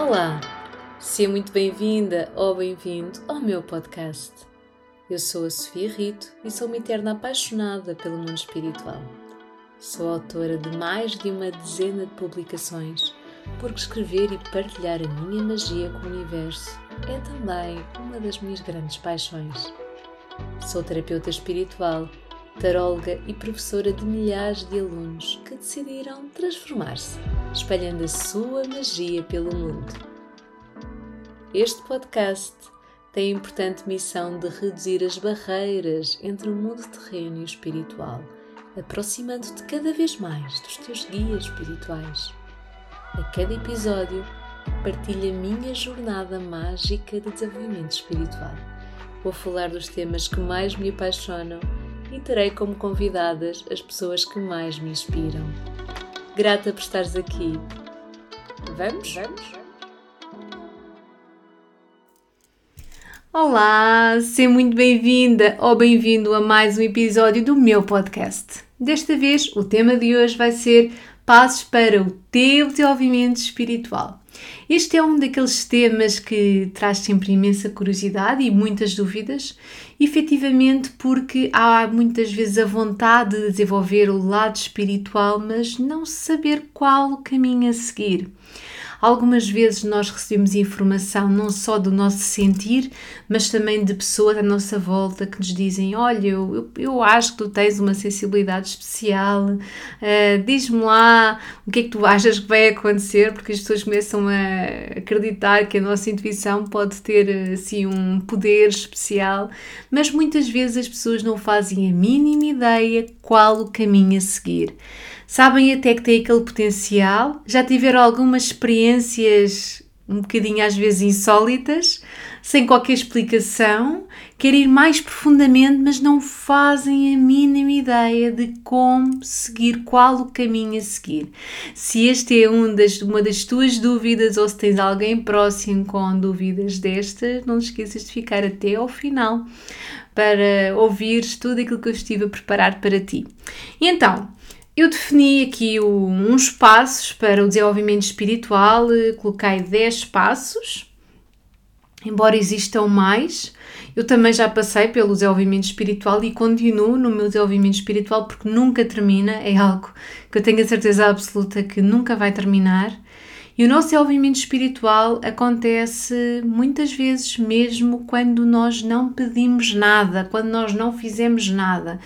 Olá, seja muito bem-vinda ou bem-vindo ao meu podcast. Eu sou a Sofia Rito e sou uma eterna apaixonada pelo mundo espiritual. Sou autora de mais de uma dezena de publicações, porque escrever e partilhar a minha magia com o universo é também uma das minhas grandes paixões. Sou terapeuta espiritual, taróloga e professora de milhares de alunos que decidiram transformar-se, espalhando a sua magia pelo mundo. Este podcast tem a importante missão de reduzir as barreiras entre o mundo terreno e o espiritual, aproximando-te cada vez mais dos teus guias espirituais. A cada episódio, partilho a minha jornada mágica de desenvolvimento espiritual. Vou falar dos temas que mais me apaixonam e terei como convidadas as pessoas que mais me inspiram. Grata por estares aqui. Vamos? Vamos? Olá, seja muito bem-vinda ou bem-vindo a mais um episódio do meu podcast. Desta vez, o tema de hoje vai ser Passos para o teu desenvolvimento espiritual. Este é um daqueles temas que traz sempre imensa curiosidade e muitas dúvidas, efetivamente porque há muitas vezes a vontade de desenvolver o lado espiritual, mas não saber qual o caminho a seguir. Algumas vezes nós recebemos informação não só do nosso sentir, mas também de pessoas à nossa volta que nos dizem: Olha, eu, eu acho que tu tens uma sensibilidade especial, uh, diz-me lá o que é que tu achas que vai acontecer, porque as pessoas começam a acreditar que a nossa intuição pode ter assim um poder especial, mas muitas vezes as pessoas não fazem a mínima ideia qual o caminho a seguir sabem até que têm aquele potencial, já tiveram algumas experiências um bocadinho às vezes insólitas, sem qualquer explicação, querem ir mais profundamente, mas não fazem a mínima ideia de como seguir, qual o caminho a seguir. Se este é um das, uma das tuas dúvidas ou se tens alguém próximo com dúvidas destas, não te esqueças de ficar até ao final para ouvires tudo aquilo que eu estive a preparar para ti. E então, eu defini aqui uns passos para o desenvolvimento espiritual, eh, coloquei 10 passos, embora existam mais. Eu também já passei pelo desenvolvimento espiritual e continuo no meu desenvolvimento espiritual porque nunca termina, é algo que eu tenho a certeza absoluta que nunca vai terminar. E o nosso desenvolvimento espiritual acontece muitas vezes mesmo quando nós não pedimos nada, quando nós não fizemos nada.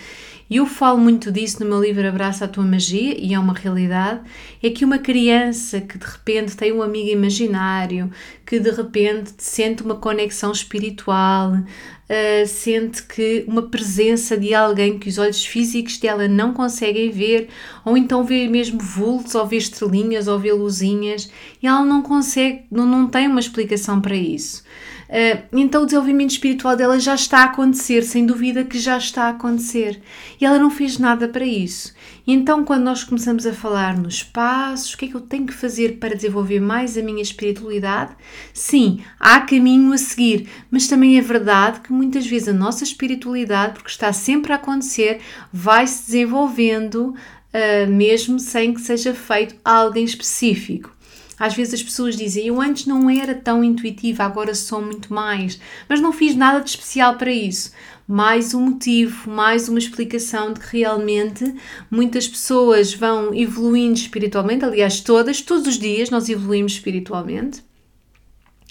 E eu falo muito disso no meu livro Abraça a Tua Magia, e é uma realidade, é que uma criança que de repente tem um amigo imaginário, que de repente sente uma conexão espiritual, uh, sente que uma presença de alguém que os olhos físicos dela não conseguem ver, ou então vê mesmo vultos, ou vê estrelinhas, ou vê luzinhas, e ela não consegue, não, não tem uma explicação para isso. Uh, então o desenvolvimento espiritual dela já está a acontecer, sem dúvida que já está a acontecer. E ela não fez nada para isso. E então, quando nós começamos a falar nos passos, o que é que eu tenho que fazer para desenvolver mais a minha espiritualidade? Sim, há caminho a seguir, mas também é verdade que muitas vezes a nossa espiritualidade, porque está sempre a acontecer, vai se desenvolvendo, uh, mesmo sem que seja feito algo em específico. Às vezes as pessoas dizem: Eu antes não era tão intuitiva, agora sou muito mais, mas não fiz nada de especial para isso. Mais um motivo, mais uma explicação de que realmente muitas pessoas vão evoluindo espiritualmente. Aliás, todas, todos os dias nós evoluímos espiritualmente.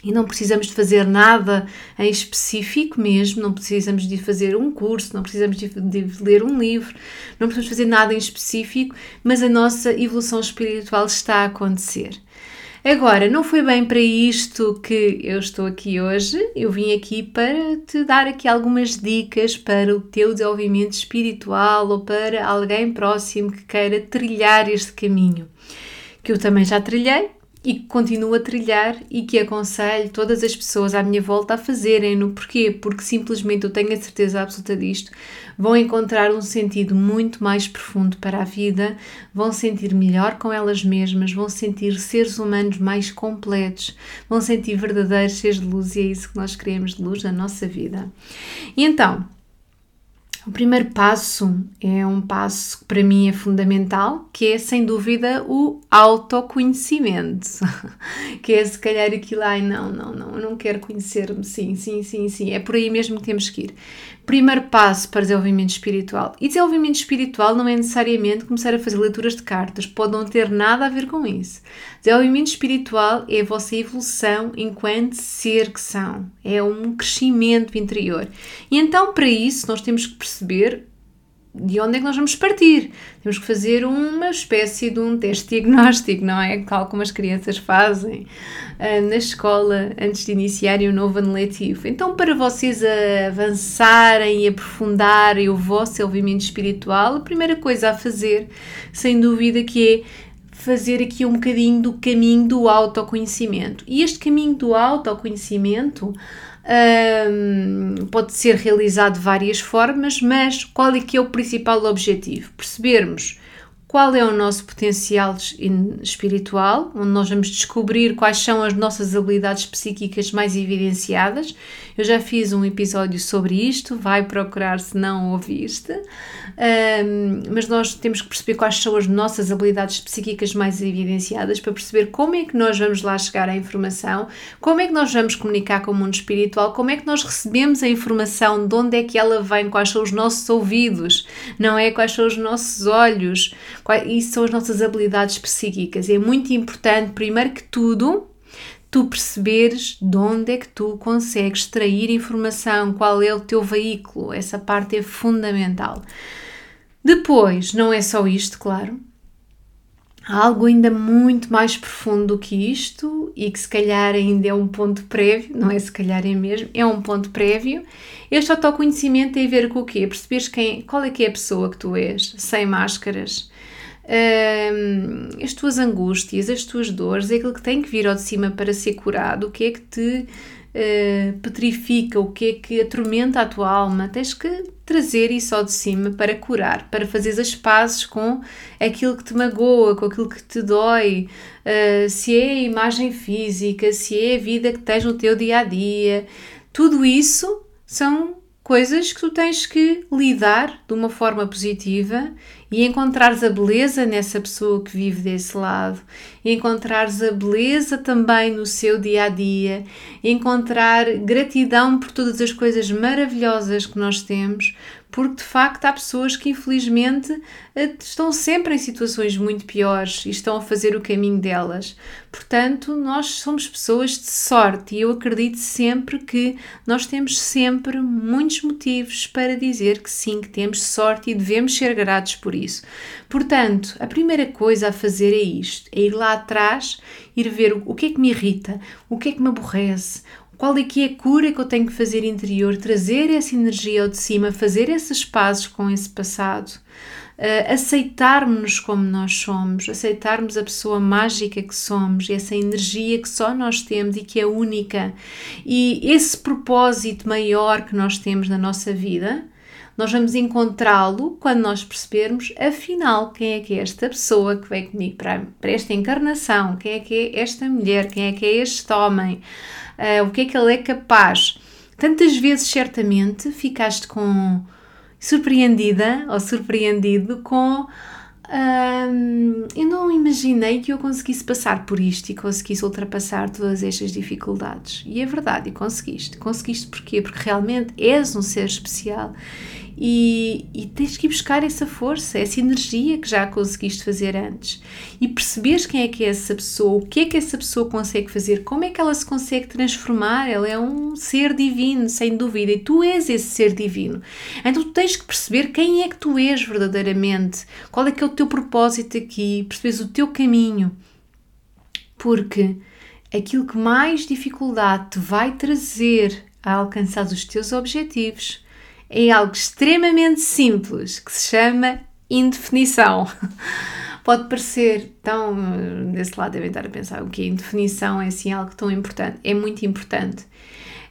E não precisamos de fazer nada em específico mesmo, não precisamos de fazer um curso, não precisamos de, de, ler um livro, não precisamos fazer nada em específico, mas a nossa evolução espiritual está a acontecer. Agora, não foi bem para isto que eu estou aqui hoje. Eu vim aqui para te dar aqui algumas dicas para o teu desenvolvimento espiritual ou para alguém próximo que queira trilhar este caminho. Que eu também já trilhei, e que continuo a trilhar e que aconselho todas as pessoas à minha volta a fazerem-no. Porquê? Porque simplesmente eu tenho a certeza absoluta disto. Vão encontrar um sentido muito mais profundo para a vida, vão sentir melhor com elas mesmas, vão sentir seres humanos mais completos, vão sentir verdadeiros seres de luz e é isso que nós queremos de luz na nossa vida. E então, O primeiro passo é um passo que para mim é fundamental, que é sem dúvida o autoconhecimento. que é se calhar aquilo, ai não, não, não, eu não quero conhecer-me, sim, sim, sim, sim, é por aí mesmo que temos que ir. Primeiro passo para desenvolvimento espiritual. E desenvolvimento espiritual não é necessariamente começar a fazer leituras de cartas, pode não ter nada a ver com isso. Desenvolvimento espiritual é a vossa evolução enquanto ser que são, é um crescimento interior. E então, para isso, nós temos que perceber de onde é que nós vamos partir. Temos que fazer uma espécie de um teste diagnóstico, não é? Tal como as crianças fazem uh, na escola antes de iniciarem o novo ano letivo. Então, para vocês avançarem e aprofundarem o vosso desenvolvimento espiritual, a primeira coisa a fazer, sem dúvida, que é fazer aqui um bocadinho do caminho do autoconhecimento. E este caminho do autoconhecimento pode ser realizado de várias formas, mas qual é que é o principal objetivo? Percebermos qual é o nosso potencial espiritual, onde nós vamos descobrir quais são as nossas habilidades psíquicas mais evidenciadas. Eu já fiz um episódio sobre isto, vai procurar se não ouviste. Um, mas nós temos que perceber quais são as nossas habilidades psíquicas mais evidenciadas para perceber como é que nós vamos lá chegar à informação, como é que nós vamos comunicar com o mundo espiritual, como é que nós recebemos a informação, de onde é que ela vem, quais são os nossos ouvidos, não é? Quais são os nossos olhos isso são as nossas habilidades psíquicas. É muito importante, primeiro que tudo, tu perceberes de onde é que tu consegues extrair informação, qual é o teu veículo. Essa parte é fundamental. Depois, não é só isto, claro. Há algo ainda muito mais profundo do que isto e que se calhar ainda é um ponto prévio, não é se calhar é mesmo, é um ponto prévio. Este autoconhecimento tem a ver com o quê? Perceberes quem, qual é que é a pessoa que tu és, sem máscaras, as tuas angústias, as tuas dores, é aquilo que tem que vir ao de cima para ser curado, o que é que te uh, petrifica, o que é que atormenta a tua alma, tens que trazer isso ao de cima para curar, para fazer as pazes com aquilo que te magoa, com aquilo que te dói, uh, se é a imagem física, se é a vida que tens no teu dia a dia, tudo isso são coisas que tu tens que lidar de uma forma positiva e encontrares a beleza nessa pessoa que vive desse lado, encontrares a beleza também no seu dia a dia, encontrar gratidão por todas as coisas maravilhosas que nós temos, porque de facto há pessoas que infelizmente eh, estão sempre em situações muito piores e estão a fazer o caminho delas. Portanto, nós somos pessoas de sorte e eu acredito sempre que nós temos sempre muitos motivos para dizer que sim, que temos sorte e devemos ser gratos por isso. Portanto, a primeira coisa a fazer é isto: é ir lá atrás, ir ver o que é que me irrita, o que é que me aborrece, qual é que é a cura que eu tenho que fazer interior, trazer essa energia ao de cima, fazer esses passos com esse passado, uh, aceitarmos-nos como nós somos, aceitarmos a pessoa mágica que somos, essa energia que só nós temos e que é única, e esse propósito maior que nós temos na nossa vida. Nós vamos encontrá-lo quando nós percebermos, afinal, quem é que é esta pessoa que veio comigo para, para esta encarnação, quem é que é esta mulher, quem é que é este homem uh, o que é que ele é capaz. Tantas vezes, certamente, ficaste com surpreendida ou surpreendido com. Eu não imaginei que eu conseguisse passar por isto e conseguisse ultrapassar todas estas dificuldades. E é verdade, e conseguiste. Conseguiste porquê? Porque realmente és um ser especial e, e, tens que ir buscar essa força, essa energia que já conseguiste fazer antes. E perceberes quem é que é essa pessoa, o que é que essa pessoa consegue fazer, como é que ela se consegue transformar. Ela é um ser divino, sem dúvida, e tu és esse ser divino. Então tu tens que perceber quem é que tu és verdadeiramente, qual é que é o teu propósito aqui, percebes o teu caminho, porque aquilo que mais dificuldade te vai trazer a alcançar os teus objetivos é algo extremamente simples que se chama indefinição. Pode parecer tão. Desse lado devem estar a pensar o que é indefinição, é assim algo tão importante. É muito importante.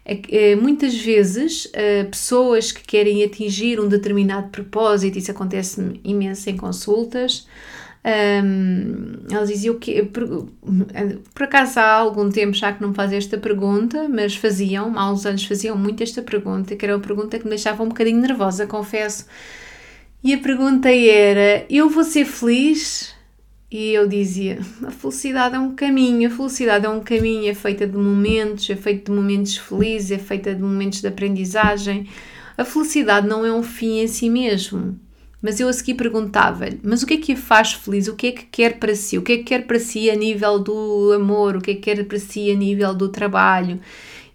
É, é, muitas vezes, uh, pessoas que querem atingir um determinado propósito, isso acontece imenso em consultas, Um, dizia o que por, por, acaso há algum tempo já que não me fazem esta pergunta, mas faziam, há uns anos faziam muito esta pergunta, que era uma pergunta que me deixava um bocadinho nervosa, confesso. E a pergunta era: Eu vou ser feliz? E eu dizia: A felicidade é um caminho, a felicidade é um caminho, é feita de momentos, é feita de momentos felizes, é feita de momentos de aprendizagem. A felicidade não é um fim em si mesmo. Mas eu a seguir perguntava-lhe: mas o que é que a faz feliz? O que é que quer para si? O que é que quer para si a nível do amor? O que é que quer para si a nível do trabalho?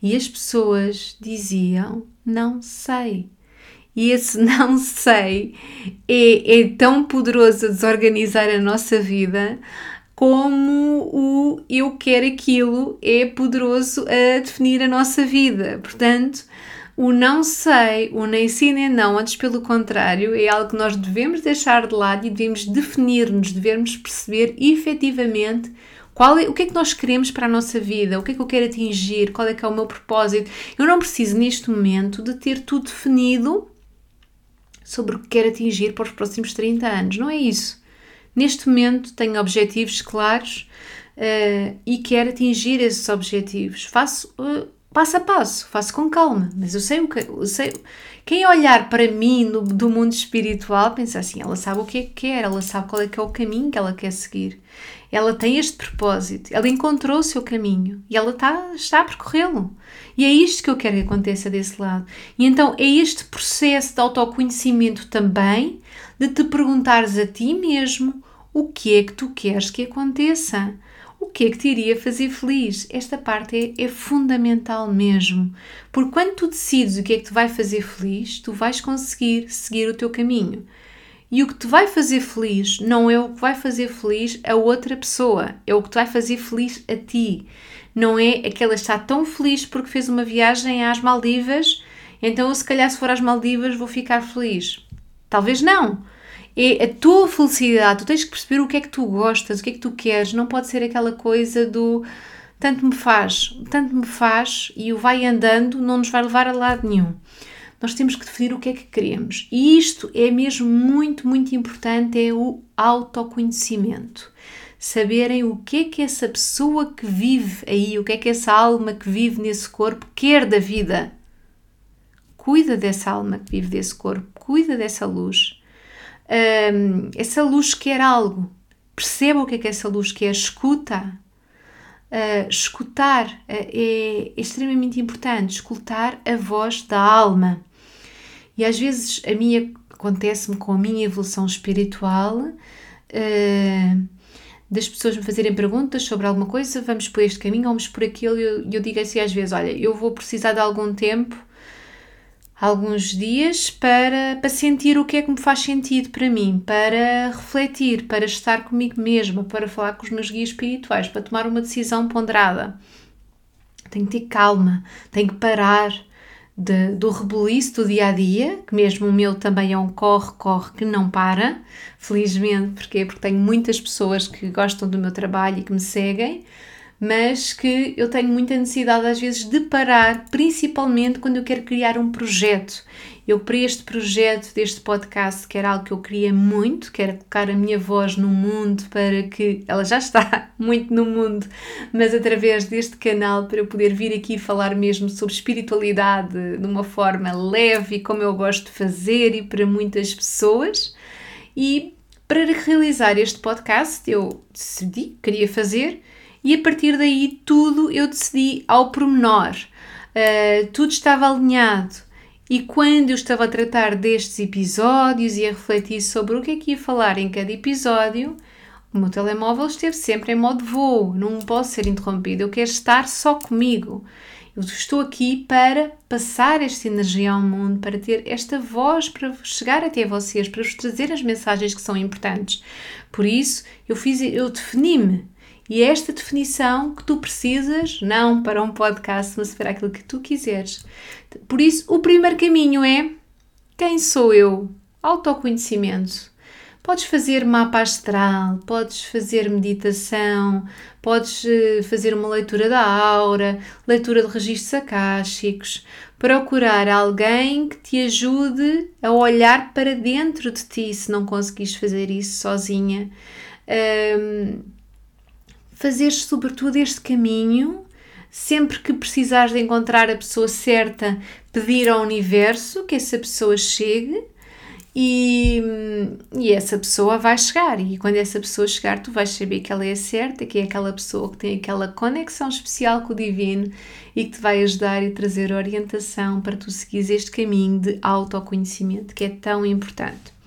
E as pessoas diziam: não sei. E esse não sei é, é tão poderoso a desorganizar a nossa vida como o eu quero aquilo é poderoso a definir a nossa vida. Portanto, o não sei, o nem sim nem não, antes pelo contrário, é algo que nós devemos deixar de lado e devemos definir-nos, devemos perceber efetivamente qual é, o que é que nós queremos para a nossa vida, o que é que eu quero atingir, qual é que é o meu propósito. Eu não preciso neste momento de ter tudo definido sobre o que quero atingir para os próximos 30 anos, não é isso. Neste momento tenho objetivos claros uh, e quero atingir esses objetivos. Faço uh, passo a passo, faço com calma, mas eu sei o que eu sei. Quem olhar para mim no, do mundo espiritual pensa assim, ela sabe o que é que quer, ela sabe qual é que é o caminho que ela quer seguir. Ela tem este propósito, ela encontrou o seu caminho e ela está, está a percorrê-lo. E é isto que eu quero que aconteça desse lado. E então é este processo de autoconhecimento também, de te perguntares a ti mesmo o que é que tu queres que aconteça o que é que te iria fazer feliz? Esta parte é, é, fundamental mesmo, porque quando tu decides o que é que te vai fazer feliz, tu vais conseguir seguir o teu caminho. E o que te vai fazer feliz não é o que vai fazer feliz a outra pessoa, é o que te vai fazer feliz a ti. Não é aquela está tão feliz porque fez uma viagem às Maldivas, então se calhar se for às Maldivas vou ficar feliz. Talvez não é a tua felicidade. Tu tens que perceber o que é que tu gostas, o que é que tu queres. Não pode ser aquela coisa do tanto me faz, tanto me faz e o vai andando não nos vai levar a lado nenhum. Nós temos que definir o que é que queremos. E isto é mesmo muito, muito importante, é o autoconhecimento. Saberem o que é que essa pessoa que vive aí, o que é que essa alma que vive nesse corpo quer da vida. Cuida dessa alma que vive desse corpo, cuida dessa luz um, essa luz quer algo. Perceba o que é que essa luz quer, escuta. Uh, escutar uh, é, extremamente importante, escutar a voz da alma. E às vezes a minha acontece-me com a minha evolução espiritual, uh, das pessoas me fazerem perguntas sobre alguma coisa, vamos por este caminho, vamos por aquilo, e eu, eu digo assim às vezes: olha, eu vou precisar de algum tempo alguns dias para, para sentir o que é que me faz sentido para mim, para refletir, para estar comigo mesma, para falar com os meus guias espirituais, para tomar uma decisão ponderada. Tenho que ter calma, tenho que parar de, do rebuliço do dia a dia, que mesmo o meu também é um corre-corre que não para, felizmente, porque porque tenho muitas pessoas que gostam do meu trabalho e que me seguem mas que eu tenho muita necessidade às vezes de parar, principalmente quando eu quero criar um projeto. Eu para este projeto deste podcast, que era algo que eu queria muito, que era colocar a minha voz no mundo para que ela já está muito no mundo, mas através deste canal para eu poder vir aqui falar mesmo sobre espiritualidade de uma forma leve como eu gosto de fazer e para muitas pessoas. E para realizar este podcast, eu decidi, queria fazer e a partir daí tudo eu decidi ao pormenor. Uh, tudo estava alinhado. E quando eu estava a tratar destes episódios e a refletir sobre o que é que ia falar em cada episódio, o meu telemóvel esteve sempre em modo voo, não posso ser interrompido, eu quero estar só comigo. Eu estou aqui para passar esta energia ao mundo, para ter esta voz para chegar até vocês, para vos trazer as mensagens que são importantes. Por isso, eu eu defini-me e é esta definição que tu precisas, não para um podcast, mas para aquilo que tu quiseres. Por isso, o primeiro caminho é quem sou eu? Autoconhecimento. Podes fazer mapa astral, podes fazer meditação, podes eh, fazer uma leitura da aura, leitura de registros akáshicos, procurar alguém que te ajude a olhar para dentro de ti se não conseguires fazer isso sozinha Um, fazer sobretudo este caminho, sempre que precisares de encontrar a pessoa certa, pedir ao universo que essa pessoa chegue e, e, essa pessoa vai chegar. E quando essa pessoa chegar, tu vais saber que ela é certa, que é aquela pessoa que tem aquela conexão especial com o divino e que te vai ajudar e trazer orientação para tu seguires este caminho de autoconhecimento que é tão importante.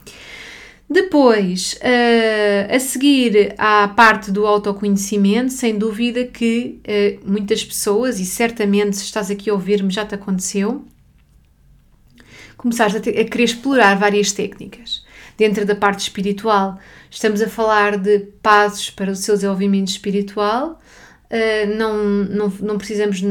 Depois, uh, a seguir à parte do autoconhecimento, sem dúvida que uh, muitas pessoas, e certamente se estás aqui a ouvir-me já te aconteceu, começaste a, ter, a querer explorar várias técnicas. Dentro da parte espiritual, estamos a falar de passos para o seu desenvolvimento espiritual, não, não, não precisamos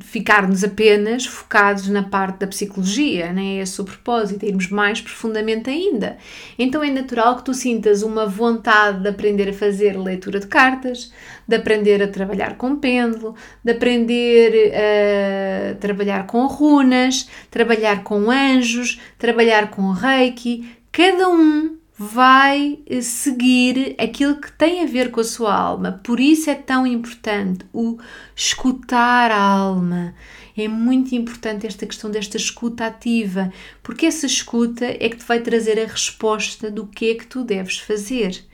ficar-nos apenas focados na parte da psicologia, nem é esse o propósito, é irmos mais profundamente ainda. Então é natural que tu sintas uma vontade de aprender a fazer leitura de cartas, de aprender a trabalhar com pêndulo, de aprender a trabalhar com runas, trabalhar com anjos, trabalhar com reiki. Cada um vai eh, seguir aquilo que tem a ver com a sua alma. Por isso é tão importante o escutar a alma. É muito importante esta questão desta escuta ativa, porque essa escuta é que te vai trazer a resposta do que é que tu deves fazer.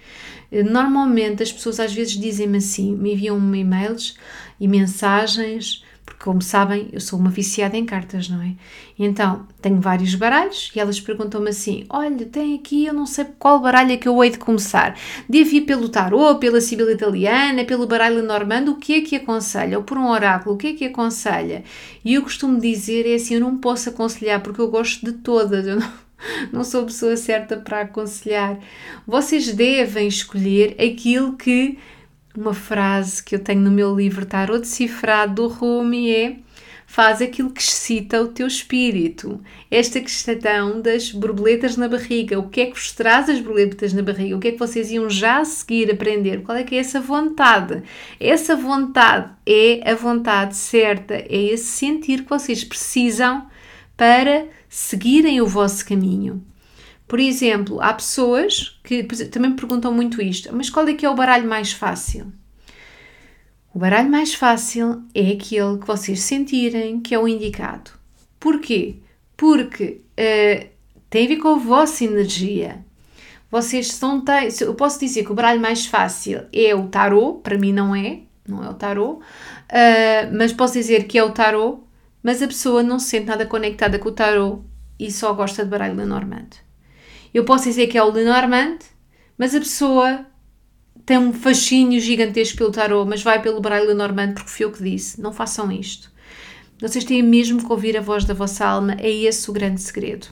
Eh, normalmente as pessoas às vezes dizem-me assim, me enviam-me e-mails e mensagens como sabem, eu sou uma viciada em cartas, não é? Então, tenho vários baralhos e elas perguntam-me assim: Olha, tem aqui, eu não sei qual baralho é que eu hei de começar. Devo ir pelo tarô, pela Sibila Italiana, pelo baralho normando, o que é que aconselha? Ou por um oráculo, o que é que aconselha? E eu costumo dizer: é assim, eu não posso aconselhar porque eu gosto de todas, eu não não sou a pessoa certa para aconselhar. Vocês devem escolher aquilo que uma frase que eu tenho no meu livro Tarot Decifrado do Rumi é faz aquilo que excita o teu espírito. Esta questão das borboletas na barriga, o que é que vos traz as borboletas na barriga? O que é que vocês iam já seguir aprender? Qual é que é essa vontade? Essa vontade é a vontade certa, é esse sentir que vocês precisam para seguirem o vosso caminho. Por exemplo, há pessoas que também me perguntam muito isto, mas qual é que é o baralho mais fácil? O baralho mais fácil é aquele que vocês sentirem que é o indicado. Porquê? Porque uh, tem a ver com a vossa energia. Vocês são. Eu posso dizer que o baralho mais fácil é o tarô, para mim não é, não é o tarô, uh, mas posso dizer que é o tarô, mas a pessoa não se sente nada conectada com o tarô e só gosta de baralho Lenormand. Eu posso dizer que é o Lenormand, mas a pessoa tem um fascínio gigantesco pelo tarot, mas vai pelo baralho Lenormand porque foi eu que disse. Não façam isto. Vocês têm mesmo que ouvir a voz da vossa alma, é esse o grande segredo.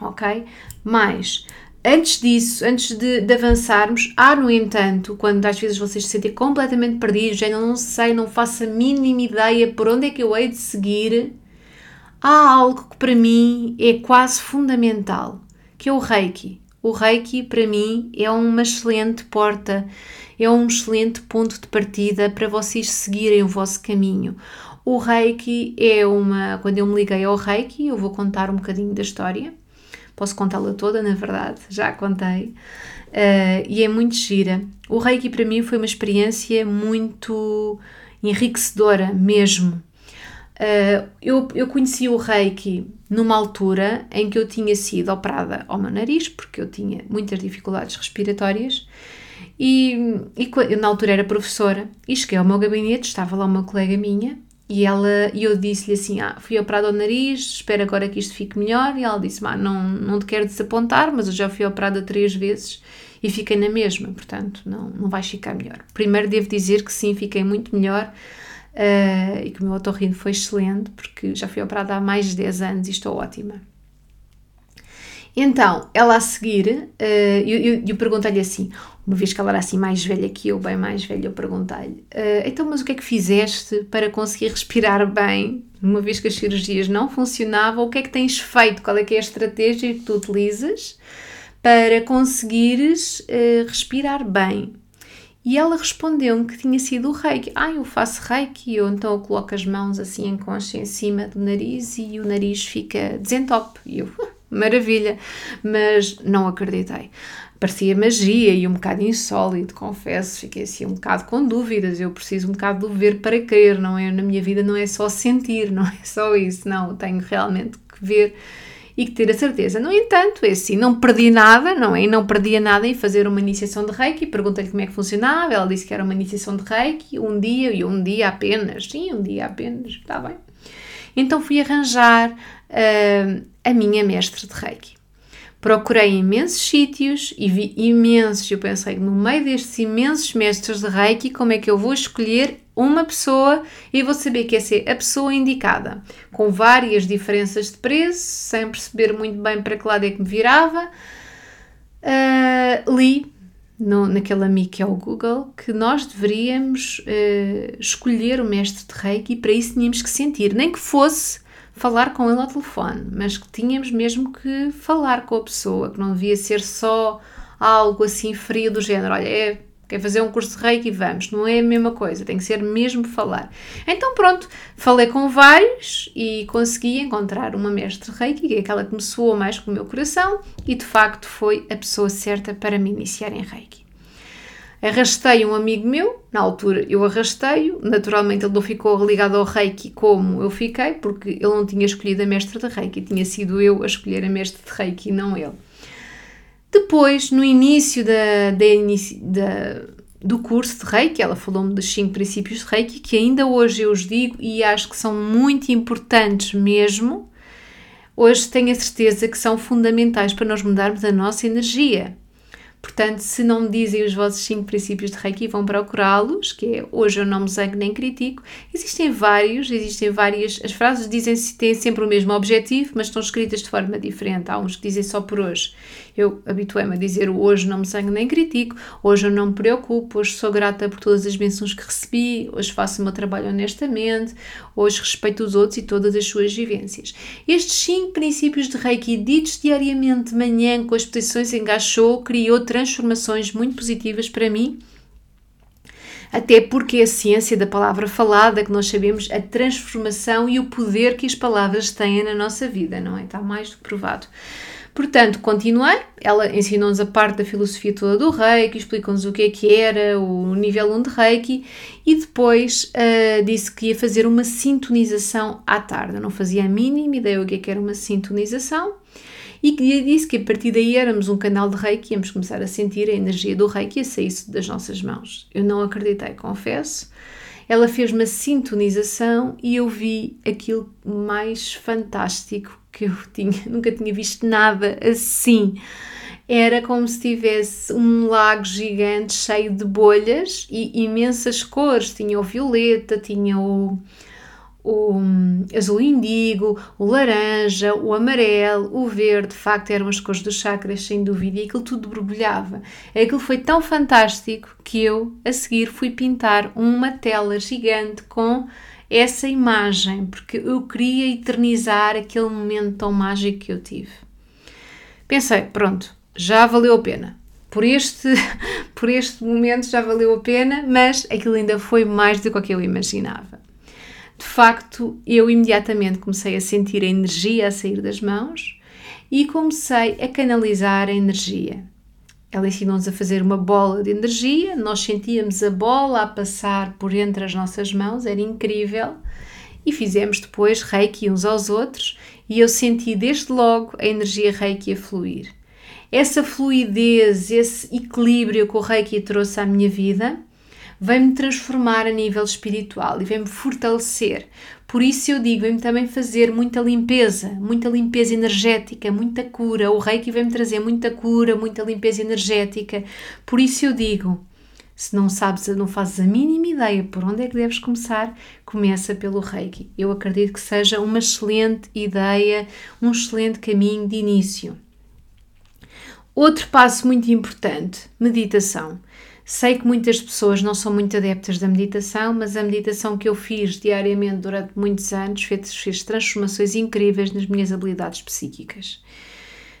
Ok? Mas, antes disso, antes de, de, avançarmos, há, no entanto, quando às vezes vocês se sentem completamente perdidos, já não sei, não faço a mínima ideia por onde é que eu hei de seguir, há algo que para mim é quase fundamental que é o Reiki. O Reiki, para mim, é uma excelente porta, é um excelente ponto de partida para vocês seguirem o vosso caminho. O Reiki é uma. Quando eu me liguei ao Reiki, eu vou contar um bocadinho da história. Posso contá-la toda, na verdade, já contei. Uh, e é muito gira. O Reiki para mim foi uma experiência muito enriquecedora mesmo. Uh, eu, eu conheci o Reiki numa altura em que eu tinha sido operada ao meu nariz, porque eu tinha muitas dificuldades respiratórias, e, e eu na altura era professora, e cheguei ao meu gabinete, estava lá uma colega minha, e ela e eu disse-lhe assim: Ah, fui operada ao nariz, espero agora que isto fique melhor. E ela disse: não, não te quero desapontar, mas eu já fui operada três vezes e fiquei na mesma, portanto, não, não vais ficar melhor. Primeiro devo dizer que sim, fiquei muito melhor uh, e que o meu otorrino foi excelente, porque já fui operada há mais de 10 anos e estou ótima. Então, ela a seguir, uh, eu, eu, eu perguntei-lhe assim, uma vez que ela era assim mais velha que eu, bem mais velha, eu perguntei-lhe, uh, então, mas o que é que fizeste para conseguir respirar bem, uma vez que as cirurgias não funcionavam, o que é que tens feito, qual é que é a estratégia que tu utilizas para conseguires uh, respirar bem? E ela respondeu-me que tinha sido o reiki. Ah, eu faço reiki, eu então eu coloco as mãos assim em concha em cima do nariz e o nariz fica desentope. E eu, maravilha, mas não acreditei. parecia magia e um bocado insólito, confesso, fiquei assim um bocado com dúvidas, eu preciso um bocado de ver para crer, não é? Na minha vida não é só sentir, não é só isso, não, tenho realmente que ver e que ter a certeza. No entanto, é assim, não perdi nada, não é? E não perdia nada em fazer uma iniciação de Reiki. Perguntei-lhe como é que funcionava, ela disse que era uma iniciação de Reiki, um dia e um dia apenas. Sim, um dia apenas, está bem. Então fui arranjar uh, a minha mestre de Reiki. Procurei imensos sítios e vi imensos. Eu pensei, no meio destes imensos mestres de Reiki, como é que eu vou escolher uma pessoa e vou saber que essa é a pessoa indicada, com várias diferenças de preço, sem perceber muito bem para que lado é que me virava. Uh, li no, naquele amigo que é o Google que nós deveríamos uh, escolher o mestre de Reiki e para isso tínhamos que sentir, nem que fosse falar com ele ao telefone, mas que tínhamos mesmo que falar com a pessoa, que não devia ser só algo assim frio do género, olha, é Quer fazer um curso de reiki? Vamos. Não é a mesma coisa, tem que ser mesmo falar. Então, pronto, falei com vários e consegui encontrar uma mestre reiki, que é aquela que me soou mais com o meu coração, e de facto foi a pessoa certa para me iniciar em reiki. Arrastei um amigo meu, na altura eu arrastei-o, naturalmente ele não ficou ligado ao reiki como eu fiquei, porque ele não tinha escolhido a mestre de reiki, tinha sido eu a escolher a mestre de reiki e não ele. Depois, no início da, da, da, do curso de Reiki, ela falou-me dos cinco princípios de Reiki, que ainda hoje eu os digo e acho que são muito importantes mesmo. Hoje tenho a certeza que são fundamentais para nós mudarmos a nossa energia. Portanto, se não me dizem os vossos cinco princípios de Reiki, vão procurá-los, que é hoje eu não me zango nem critico. Existem vários, existem várias. As frases dizem têm sempre o mesmo objetivo, mas estão escritas de forma diferente. Há uns que dizem só por hoje. Eu habituei-me a dizer hoje não me zango nem critico, hoje eu não me preocupo, hoje sou grata por todas as bênçãos que recebi, hoje faço o meu trabalho honestamente, hoje respeito os outros e todas as suas vivências. Estes cinco princípios de Reiki ditos diariamente de manhã com as posições engaixou, criou transformações muito positivas para mim até porque a ciência da palavra falada que nós sabemos a transformação e o poder que as palavras têm na nossa vida, não é? Está mais do que provado. Portanto, continuei. Ela ensinou-nos a parte da filosofia toda do Reiki, explicou-nos o que é que era o nível 1 de Reiki e depois uh, disse que ia fazer uma sintonização à tarde. Eu não fazia a mínima ideia o que, é que era uma sintonização e que disse que a partir daí éramos um canal de Reiki e íamos começar a sentir a energia do Reiki a sair das nossas mãos. Eu não acreditei, confesso. Ela fez uma sintonização e eu vi aquilo mais fantástico que eu tinha, nunca tinha visto nada assim. Era como se tivesse um lago gigante cheio de bolhas e imensas cores. Tinha o violeta, tinha o, o azul indigo, o laranja, o amarelo, o verde, de facto eram as cores dos chakras, sem dúvida, e aquilo tudo borbulhava. Aquilo foi tão fantástico que eu, a seguir, fui pintar uma tela gigante com essa imagem, porque eu queria eternizar aquele momento tão mágico que eu tive. Pensei, pronto, já valeu a pena. Por este, por este momento já valeu a pena, mas aquilo ainda foi mais do que eu imaginava. De facto, eu imediatamente comecei a sentir a energia a sair das mãos e comecei a canalizar a energia. Ela ensinou-nos a fazer uma bola de energia, nós sentíamos a bola a passar por entre as nossas mãos, era incrível. E fizemos depois reiki uns aos outros e eu senti desde logo a energia reiki a fluir. Essa fluidez, esse equilíbrio que o reiki trouxe à minha vida, vem-me transformar a nível espiritual e vem-me fortalecer. Por isso eu digo, vem-me também fazer muita limpeza, muita limpeza energética, muita cura. O Reiki vem-me trazer muita cura, muita limpeza energética. Por isso eu digo, se não sabes, não fazes a mínima ideia por onde é que deves começar, começa pelo Reiki. Eu acredito que seja uma excelente ideia, um excelente caminho de início. Outro passo muito importante, meditação. Sei que muitas pessoas não são muito adeptas da meditação, mas a meditação que eu fiz diariamente durante muitos anos fez, fez transformações incríveis nas minhas habilidades psíquicas.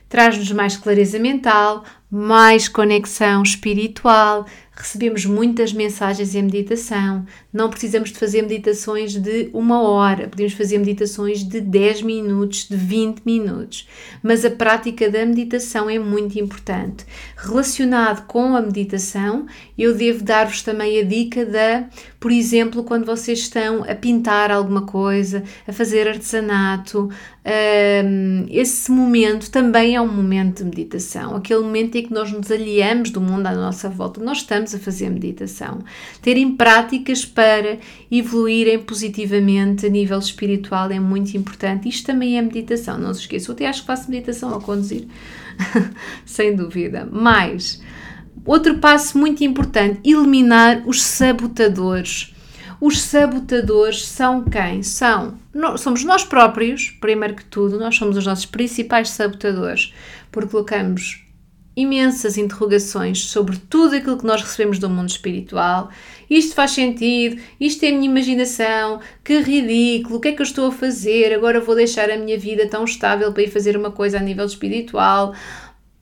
Traz-nos mais clareza mental, mais conexão espiritual, recebemos muitas mensagens em meditação, não precisamos de fazer meditações de uma hora, podemos fazer meditações de 10 minutos, de 20 minutos, mas a prática da meditação é muito importante. Relacionado com a meditação, eu devo dar-vos também a dica da, por exemplo, quando vocês estão a pintar alguma coisa, a fazer artesanato, um, esse momento também é um momento de meditação, aquele momento em que nós nos aliamos do mundo à nossa volta, nós estamos a fazer meditação. Terem práticas para evoluírem positivamente a nível espiritual é muito importante. Isto também é meditação, não se esqueçam. Eu até acho que faço meditação ao conduzir, sem dúvida. Mais, outro passo muito importante: eliminar os sabotadores os sabotadores são quem? São, somos nós próprios, primeiro que tudo, nós somos os nossos principais sabotadores, porque colocamos imensas interrogações sobre tudo aquilo que nós recebemos do mundo espiritual. Isto faz sentido? Isto é a minha imaginação? Que ridículo! O que é que eu estou a fazer? Agora vou deixar a minha vida tão estável para ir fazer uma coisa a nível espiritual?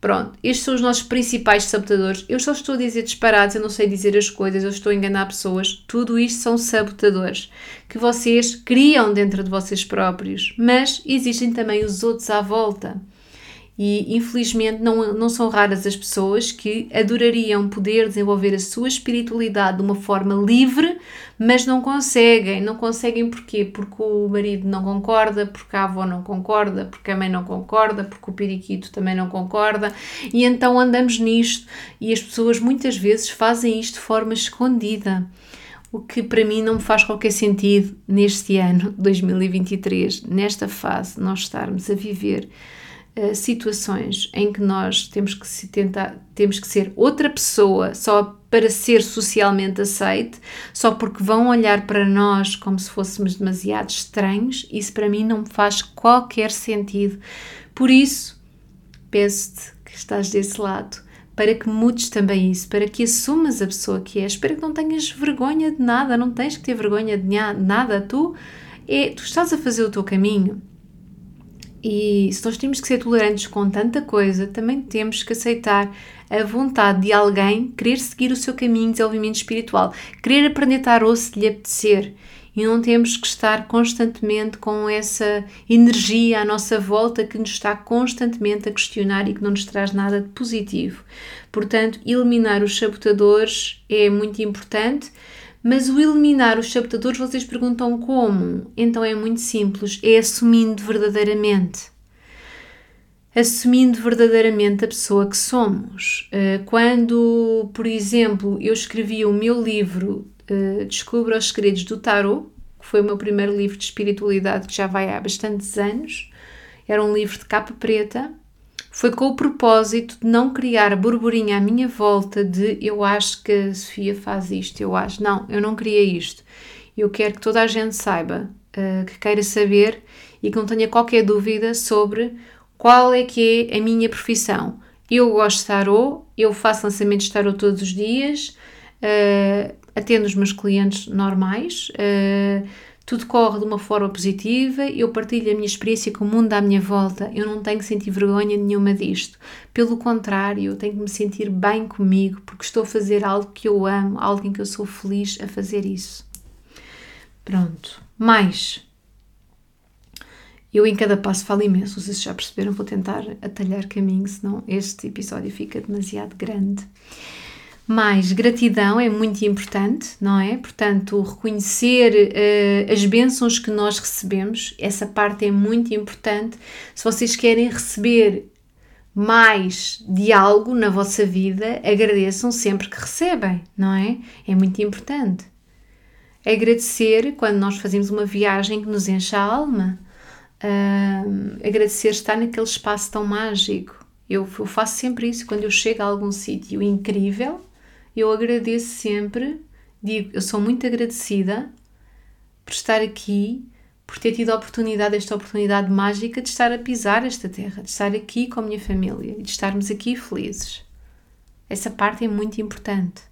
Pronto, estes são os nossos principais sabotadores. Eu só estou a dizer disparados, eu não sei dizer as coisas, eu estou a enganar pessoas. Tudo isto são sabotadores que vocês criam dentro de vocês próprios, mas existem também os outros à volta. E infelizmente não, não são raras as pessoas que adorariam poder desenvolver a sua espiritualidade de uma forma livre, mas não conseguem. Não conseguem porquê? Porque o marido não concorda, porque a avó não concorda, porque a mãe não concorda, porque o periquito também não concorda, e então andamos nisto. E as pessoas muitas vezes fazem isto de forma escondida o que para mim não me faz qualquer sentido neste ano 2023, nesta fase, nós estarmos a viver uh, situações em que nós temos que se tentar, temos que ser outra pessoa só para ser socialmente aceite, só porque vão olhar para nós como se fôssemos demasiado estranhos, isso para mim não faz qualquer sentido. Por isso, peço-te que estás desse lado para que mudes também isso, para que assumas a pessoa que és, para que não tenhas vergonha de nada, não tens que ter vergonha de nada, tu, é, tu estás a fazer o teu caminho, e se nós temos que ser tolerantes com tanta coisa, também temos que aceitar a vontade de alguém querer seguir o seu caminho de desenvolvimento espiritual, querer aprender tarô se lhe apetecer. E não temos que estar constantemente com essa energia à nossa volta que nos está constantemente a questionar e que não nos traz nada de positivo. Portanto, eliminar os sabotadores é muito importante mas o eliminar os sabotadores, vocês perguntam como? Então é muito simples, é assumindo verdadeiramente. Assumindo verdadeiramente a pessoa que somos. Eh, quando, por exemplo, eu escrevi o meu livro eh, Descubra os Segredos do Tarot, que foi o meu primeiro livro de espiritualidade, que já vai há bastantes anos, era um livro de capa preta, foi com o propósito de não criar burburinho à minha volta de eu acho que a Sofia faz isto, eu acho. Não, eu não queria isto. Eu quero que toda a gente saiba, uh, que queira saber e que não tenha qualquer dúvida sobre qual é que é a minha profissão. Eu gosto de tarot, eu faço lançamentos de tarot todos os dias, uh, atendo os meus clientes normais, uh, tudo corre de uma forma positiva, eu partilho a minha experiência com o mundo à minha volta, eu não tenho que sentir vergonha nenhuma disto. Pelo contrário, eu tenho que me sentir bem comigo, porque estou a fazer algo que eu amo, algo em que eu sou feliz a fazer isso. Pronto. Mais. Eu em cada passo falo imenso, vocês já perceberam, vou tentar atalhar caminho, senão este episódio fica demasiado grande. Mais gratidão é muito importante, não é? Portanto, reconhecer uh, as bênçãos que nós recebemos, essa parte é muito importante. Se vocês querem receber mais de algo na vossa vida, agradeçam sempre que recebem, não é? É muito importante. Agradecer quando nós fazemos uma viagem que nos enche a alma. Uh, agradecer estar naquele espaço tão mágico. Eu, eu faço sempre isso quando eu chego a algum sítio incrível eu agradeço sempre, digo, eu sou muito agradecida por estar aqui, por ter tido a oportunidade, esta oportunidade mágica de estar a pisar esta terra, de estar aqui com a minha família e de estarmos aqui felizes. Essa parte é muito importante.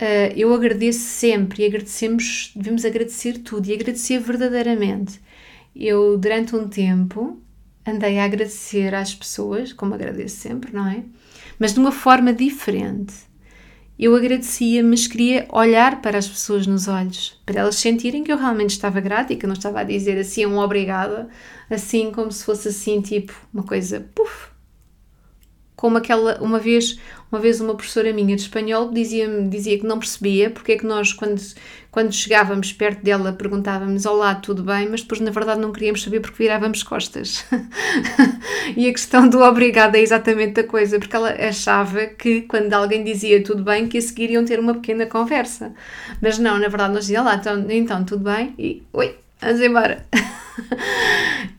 Uh, eu agradeço sempre e agradecemos, devemos agradecer tudo e agradecer verdadeiramente. Eu, durante um tempo, andei a agradecer às pessoas, como agradeço sempre, não é? Mas de uma forma diferente eu agradecia, mas queria olhar para as pessoas nos olhos, para elas sentirem que eu realmente estava grata e que eu não estava a dizer assim um obrigada, assim como se fosse assim, tipo, uma coisa, puf, como aquela, uma vez, uma vez uma professora minha de espanhol dizia, dizia que não percebia porque é que nós, quando, quando chegávamos perto dela, perguntávamos Olá, tudo bem? Mas depois, na verdade, não queríamos saber porque virávamos costas. e a questão do obrigado é exatamente a coisa, porque ela achava que quando alguém dizia tudo bem, que a seguir iam ter uma pequena conversa. Mas não, na verdade, nós dizíamos Olá, então, então tudo bem? E oi, vamos embora.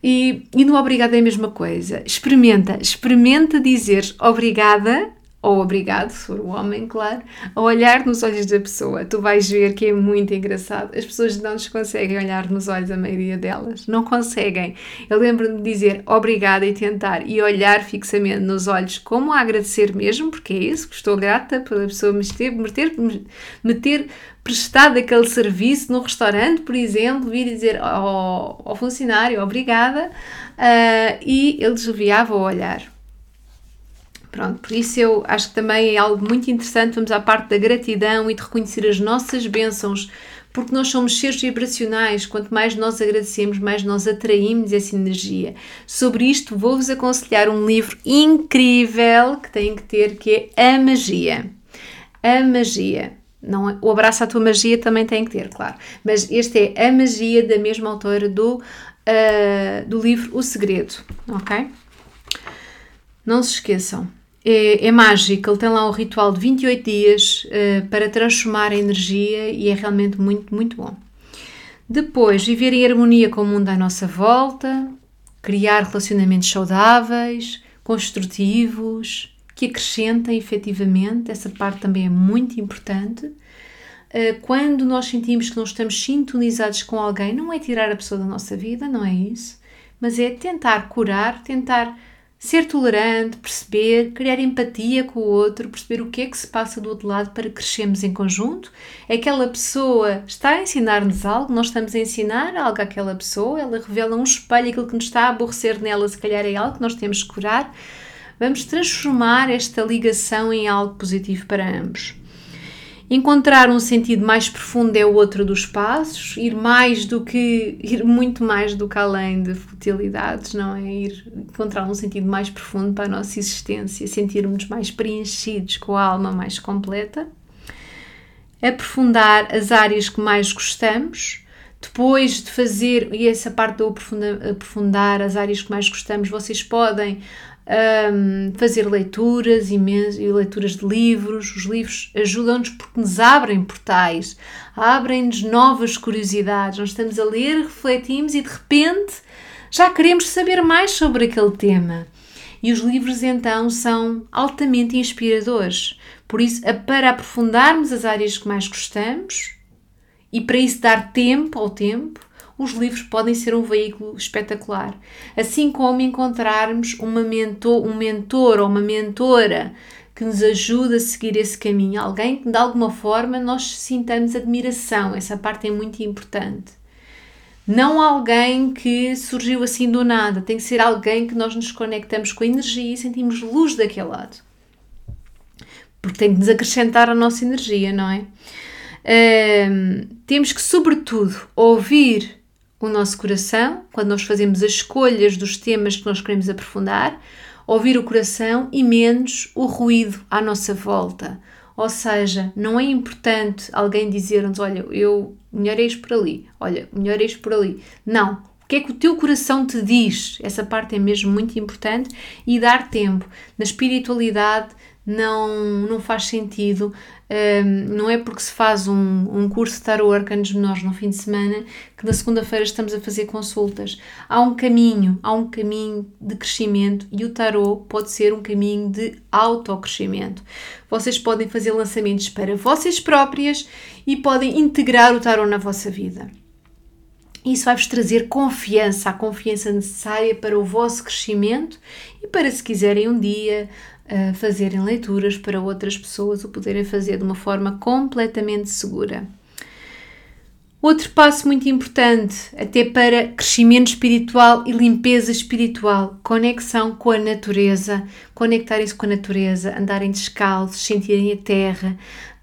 e, e no obrigado é a mesma coisa. Experimenta, experimenta dizer obrigada ou obrigado, se for o homem, claro, a olhar nos olhos da pessoa. Tu vais ver que é muito engraçado. As pessoas não nos conseguem olhar nos olhos, a maioria delas. Não conseguem. Eu lembro-me de dizer obrigada e tentar e olhar fixamente nos olhos, como a agradecer mesmo, porque é isso, que estou grata pela pessoa me ter, me ter, me ter prestado aquele serviço no restaurante, por exemplo, vir dizer ao, ao funcionário obrigada uh, e ele desviava o olhar. Pronto, por isso eu acho que também é algo muito interessante. Vamos à parte da gratidão e de reconhecer as nossas bênçãos, porque nós somos seres vibracionais. Quanto mais nós agradecemos, mais nós atraímos essa energia. Sobre isto, vou-vos aconselhar um livro incrível que tem que ter, que é A Magia. A Magia não, é, o abraço à tua magia também tem que ter, claro. Mas este é a magia da mesma autora do, uh, do livro O Segredo, ok? Não se esqueçam, é, é mágico, ele tem lá um ritual de 28 dias uh, para transformar a energia e é realmente muito, muito bom. Depois, viver em harmonia com o mundo à nossa volta, criar relacionamentos saudáveis, construtivos, que acrescentem efetivamente, essa parte também é muito importante. Eh, quando nós sentimos que não estamos sintonizados com alguém, não é tirar a pessoa da nossa vida, não é isso, mas é tentar curar, tentar ser tolerante, perceber, criar empatia com o outro, perceber o que é que se passa do outro lado para crescermos em conjunto. Aquela pessoa está a ensinar-nos algo, nós estamos a ensinar algo àquela pessoa, ela revela um espelho, aquilo que nos está a aborrecer nela, se calhar é algo que nós temos que curar Vamos transformar esta ligação em algo positivo para ambos. Encontrar um sentido mais profundo é o outro dos passos, ir mais do que ir muito mais do que além de futilidades, não é? Ir encontrar um sentido mais profundo para a nossa existência, sentirmos mais preenchidos com a alma mais completa. Aprofundar as áreas que mais gostamos, depois de fazer, e essa parte do aprofundar as áreas que mais gostamos, vocês podem um, fazer leituras e leituras de livros. Os livros ajudam-nos porque nos abrem portais, abrem-nos novas curiosidades. Nós estamos a ler, refletimos e de repente já queremos saber mais sobre aquele tema. E os livros então são altamente inspiradores. Por isso, para aprofundarmos as áreas que mais gostamos e para isso dar tempo ao tempo, os livros podem ser um veículo espetacular. Assim como encontrarmos uma mentor, um mentor ou uma mentora que nos ajuda a seguir esse caminho, alguém que de alguma forma nós sintamos admiração, essa parte é muito importante. Não alguém que surgiu assim do nada, tem que ser alguém que nós nos conectamos com a energia e sentimos luz daquele lado. Porque tem que nos acrescentar a nossa energia, não é? Um, temos que, sobretudo, ouvir o nosso coração, quando nós fazemos as escolhas dos temas que nós queremos aprofundar, ouvir o coração e menos o ruído à nossa volta. Ou seja, não é importante alguém dizer-nos: Olha, eu melhor isto por ali, olha, melhor isto por ali. Não. O que é que o teu coração te diz? Essa parte é mesmo muito importante e dar tempo. Na espiritualidade, não, não faz sentido. Um, não é porque se faz um, um curso de Tarot Arcanos Menores no fim de semana que na segunda-feira estamos a fazer consultas. Há um caminho, há um caminho de crescimento e o Tarot pode ser um caminho de autocrescimento. Vocês podem fazer lançamentos para vocês próprias e podem integrar o Tarot na vossa vida. Isso vai-vos trazer confiança, a confiança necessária para o vosso crescimento e para, se quiserem um dia uh, fazerem leituras para outras pessoas, o poderem fazer de uma forma completamente segura. Outro passo muito importante, até para crescimento espiritual e limpeza espiritual, conexão com a natureza, conectarem-se com a natureza, andarem descalços, sentirem a terra.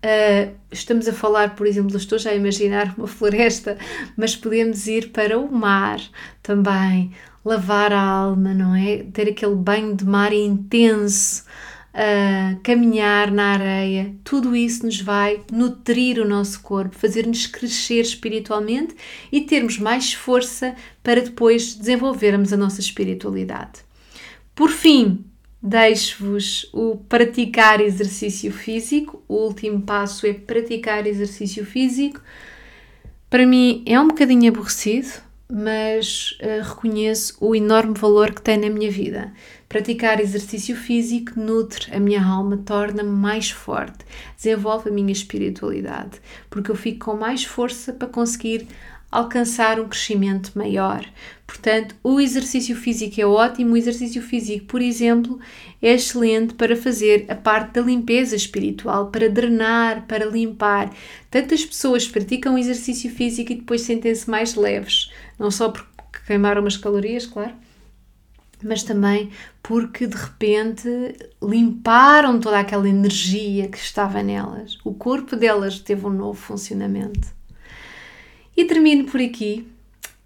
Uh, estamos a falar, por exemplo, estou já a imaginar uma floresta, mas podemos ir para o mar também, lavar a alma, não é? Ter aquele banho de mar intenso a caminhar na areia, tudo isso nos vai nutrir o nosso corpo, fazer-nos crescer espiritualmente e termos mais força para depois desenvolvermos a nossa espiritualidade. Por fim, deixo-vos o praticar exercício físico. O último passo é praticar exercício físico. Para mim é um bocadinho aborrecido, mas uh, reconheço o enorme valor que tem na minha vida. Praticar exercício físico nutre a minha alma, torna-me mais forte, desenvolve a minha espiritualidade, porque eu fico com mais força para conseguir alcançar um crescimento maior. Portanto, o exercício físico é ótimo. O exercício físico, por exemplo, é excelente para fazer a parte da limpeza espiritual, para drenar, para limpar. Tantas pessoas praticam exercício físico e depois sentem-se mais leves, não só porque queimaram umas calorias, claro, mas também porque de repente limparam toda aquela energia que estava nelas. O corpo delas teve um novo funcionamento. E termino por aqui.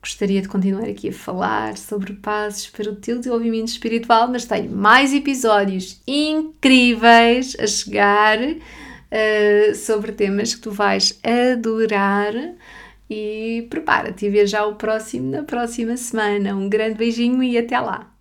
Gostaria de continuar aqui a falar sobre passos para o teu desenvolvimento espiritual, mas tenho mais episódios incríveis a chegar uh, sobre temas que tu vais adorar. E prepara-te a ver já o próximo na próxima semana. Um grande beijinho e até lá!